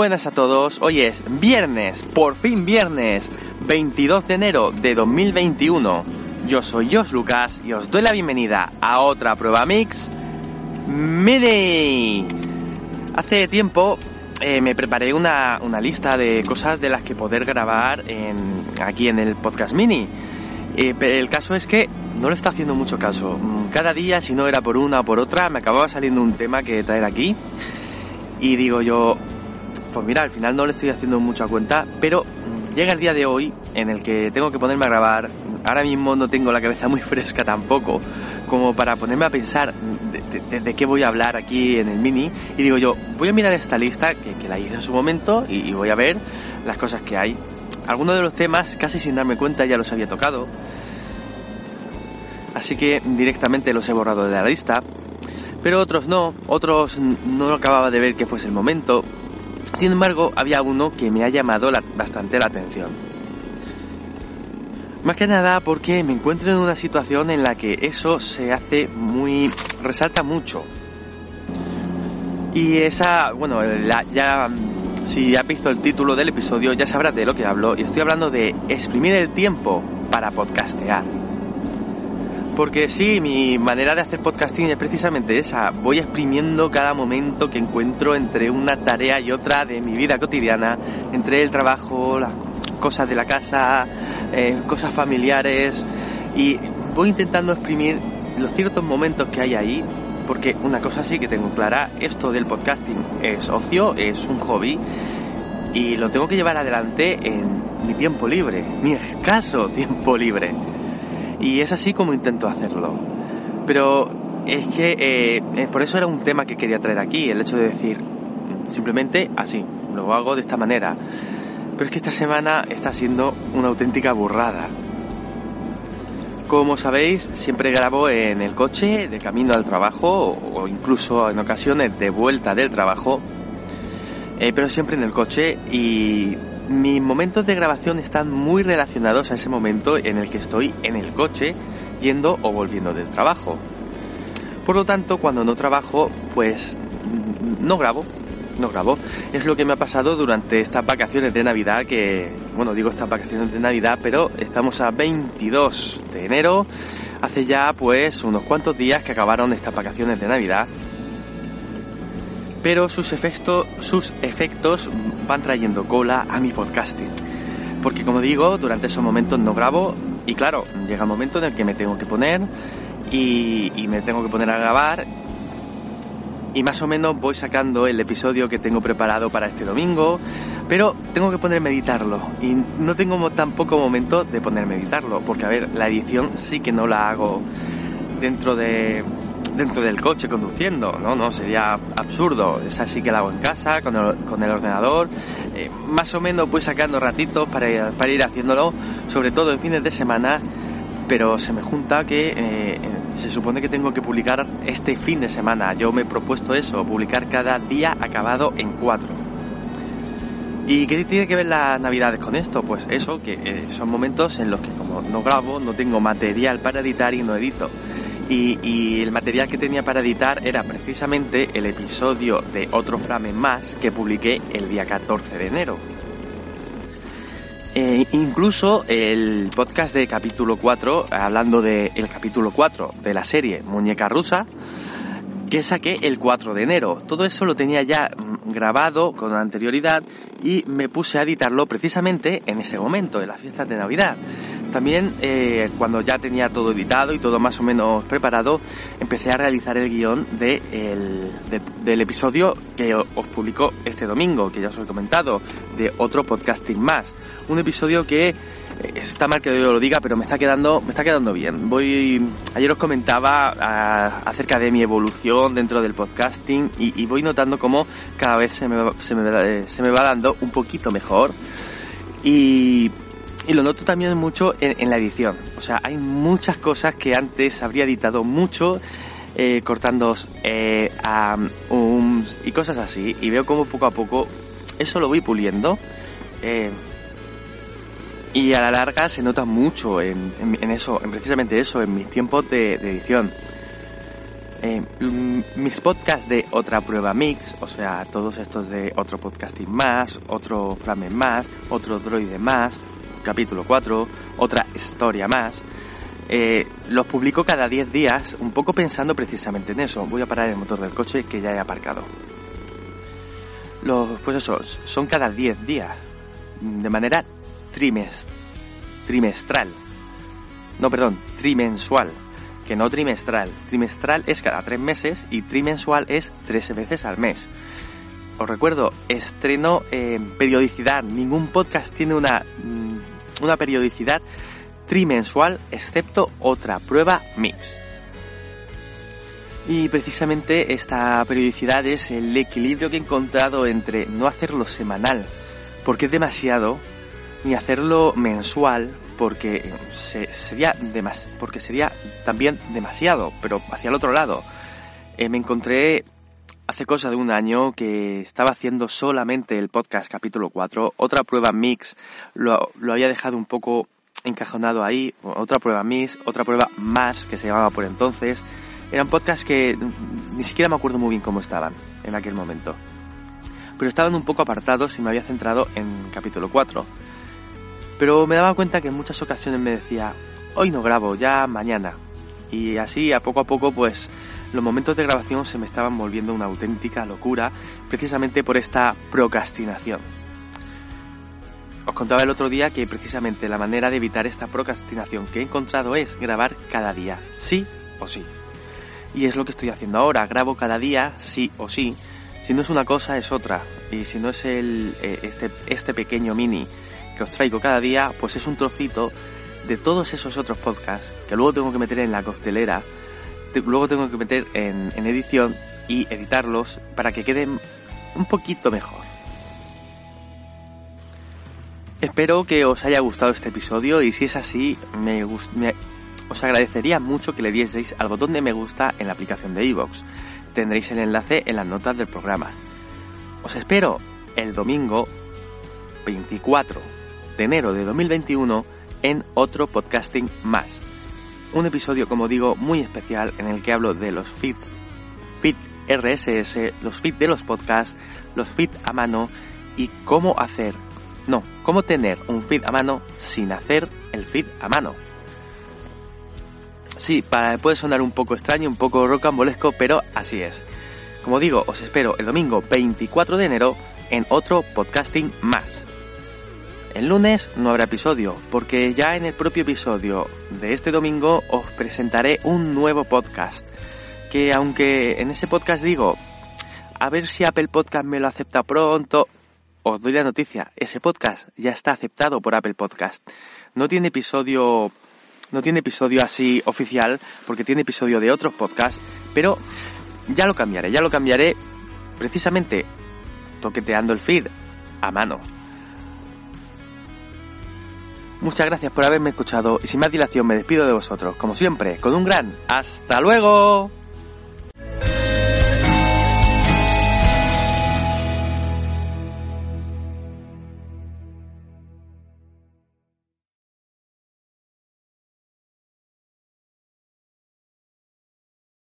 buenas a todos. Hoy es viernes, por fin viernes, 22 de enero de 2021. Yo soy Jos Lucas y os doy la bienvenida a otra prueba mix Mini. Hace tiempo eh, me preparé una, una, lista de cosas de las que poder grabar aquí en el podcast mini. Eh, el caso es que no le está haciendo mucho caso. Cada día, si no era por una o por otra, me acababa saliendo un tema que traer aquí. Y digo yo, pues mira, al final no le estoy haciendo mucha cuenta, pero llega el día de hoy en el que tengo que ponerme a grabar. Ahora mismo no tengo la cabeza muy fresca tampoco, como para ponerme a pensar de, qué voy a hablar aquí en el mini. Y digo yo, voy a mirar esta lista que, la hice en su momento y, y voy a ver las cosas que hay. Algunos de los temas, casi sin darme cuenta, ya los había tocado. Así que directamente los he borrado de la lista pero otros no, otros no acababa de ver que fuese el momento. Sin embargo, había uno que me ha llamado bastante la atención. Más que nada porque me encuentro en una situación en la que eso se hace muy... resalta mucho. Y esa, bueno, ya si has visto el título del episodio ya sabrás de lo que hablo y estoy hablando de exprimir el tiempo para podcastear. Porque sí, mi manera de hacer podcasting es precisamente esa. Voy exprimiendo cada momento que encuentro entre una tarea y otra de mi vida cotidiana, entre el trabajo, las cosas de la casa, eh, cosas familiares, y voy intentando exprimir los ciertos momentos que hay ahí, porque una cosa sí que tengo clara, esto del podcasting es ocio, es un hobby, y lo tengo que llevar adelante en mi tiempo libre, mi escaso tiempo libre. Y es así como intento hacerlo. Pero es que eh, por eso era un tema que quería traer aquí, el hecho de decir simplemente así, lo hago de esta manera. Pero es que esta semana está siendo una auténtica burrada. Como sabéis, siempre grabo en el coche de camino al trabajo o incluso en ocasiones de vuelta del trabajo, eh, pero siempre en el coche y mis momentos de grabación están muy relacionados a ese momento en el que estoy en el coche yendo o volviendo del trabajo. Por lo tanto, cuando no trabajo, pues no grabo, no grabo. Es lo que me ha pasado durante estas vacaciones de Navidad, que, bueno, digo estas vacaciones de Navidad, pero estamos a 22 de enero, hace ya pues unos cuantos días que acabaron estas vacaciones de Navidad pero sus efectos, sus efectos van trayendo cola a mi podcasting. Porque como digo, durante esos momentos no grabo y claro, llega el momento en el que me tengo que poner y, y me tengo que poner a grabar y más o menos voy sacando el episodio que tengo preparado para este domingo, pero tengo que ponerme a editarlo y no tengo tampoco momento de ponerme a editarlo, porque a ver, la edición sí que no la hago dentro de dentro del coche conduciendo, ¿no? No, sería absurdo. Esa sí que la hago en casa, con el, con el ordenador. Eh, más o menos voy sacando ratitos para, para ir haciéndolo, sobre todo en fines de semana, pero se me junta que eh, se supone que tengo que publicar este fin de semana. Yo me he propuesto eso, publicar cada día acabado en cuatro. ¿Y qué tiene que ver las navidades con esto? Pues eso, que eh, son momentos en los que como no grabo, no tengo material para editar y no edito. Y, el material que tenía para editar era precisamente el episodio de Otro Frame Más que publiqué el día 14 de enero. Eh, incluso el podcast de capítulo 4, hablando del capítulo 4 de la serie Muñeca Rusa, que saqué el 4 de enero. Todo eso lo tenía ya mm, grabado con anterioridad y me puse a editarlo precisamente en ese momento, de las fiestas de Navidad. También eh, cuando ya tenía todo editado y todo más o menos preparado, empecé a realizar el guion de del episodio que os publicó este domingo, que ya os he comentado, de otro podcasting más. Un episodio que eh, está mal que yo lo diga, pero me está quedando, me está quedando bien. Voy, ayer os comentaba ah, acerca de mi evolución dentro del podcasting y, voy notando cómo cada vez se me, se me, se me va dando un poquito mejor. Y y lo noto también mucho en, la edición. O sea, hay muchas cosas que antes habría editado mucho, eh, cortando eh, y cosas así. Y veo como poco a poco eso lo voy puliendo. Eh, y a la larga se nota mucho en, eso, en precisamente eso, en mis tiempos de, edición. Eh, mis podcasts de otra prueba mix, o sea, todos estos de otro podcasting más, otro frame más, otro droide más, capítulo 4, otra historia más. Eh, los publico cada 10 días, un poco pensando precisamente en eso. Voy a parar el motor del coche que ya he aparcado. Los, pues eso, son cada 10 días, de manera trimestral. No, perdón, trimensual que no trimestral. Trimestral es cada tres meses y trimensual es tres veces al mes. Os recuerdo, estreno en periodicidad. Ningún podcast tiene una, mm, una periodicidad trimensual excepto otra prueba mix. Y precisamente esta periodicidad es el equilibrio que he encontrado entre no hacerlo semanal, porque es demasiado, ni hacerlo mensual, porque sería porque sería también demasiado, pero hacia el otro lado. Eh, me encontré hace cosa de un año que estaba haciendo solamente el podcast capítulo 4, otra prueba mix lo, lo había dejado un poco encajonado ahí, otra prueba mix, otra prueba más que se llamaba por entonces. Eran podcasts que ni siquiera me acuerdo muy bien cómo estaban en aquel momento. Pero estaban un poco apartados y me había centrado en capítulo 4. Pero me daba cuenta que en muchas ocasiones me decía, hoy no grabo, ya mañana. Y así, a poco a poco, pues los momentos de grabación se me estaban volviendo una auténtica locura, precisamente por esta procrastinación. Os contaba el otro día que precisamente la manera de evitar esta procrastinación que he encontrado es grabar cada día, sí o sí. Y es lo que estoy haciendo ahora, grabo cada día, sí o sí. Si no es una cosa, es otra. Y si no es el, eh, este, este pequeño mini que os traigo cada día, pues es un trocito de todos esos otros podcasts que luego tengo que meter en la costelera, luego tengo que meter en, en edición y editarlos para que queden un poquito mejor. Espero que os haya gustado este episodio y si es así, me, os agradecería mucho que le dieseis al botón de me gusta en la aplicación de iVoox. Tendréis el enlace en las notas del programa. Os espero el domingo 24 de enero de 2021 en otro podcasting más. Un episodio, como digo, muy especial en el que hablo de los feeds, feed RSS, los feeds de los podcasts, los feeds a mano y cómo hacer, no, cómo tener un feed a mano sin hacer el feed a mano. Sí, para, puede sonar un poco extraño, un poco rocambolesco, pero así es. Como digo, os espero el domingo 24 de enero en otro podcasting más. El lunes no habrá episodio, porque ya en el propio episodio de este domingo os presentaré un nuevo podcast. Que aunque en ese podcast digo, a ver si Apple Podcast me lo acepta pronto, os doy la noticia, ese podcast ya está aceptado por Apple Podcast. No tiene episodio, no tiene episodio así oficial, porque tiene episodio de otros podcasts, pero ya lo cambiaré, ya lo cambiaré precisamente toqueteando el feed a mano. Muchas gracias por haberme escuchado y sin más dilación me despido de vosotros, como siempre, con un gran hasta luego.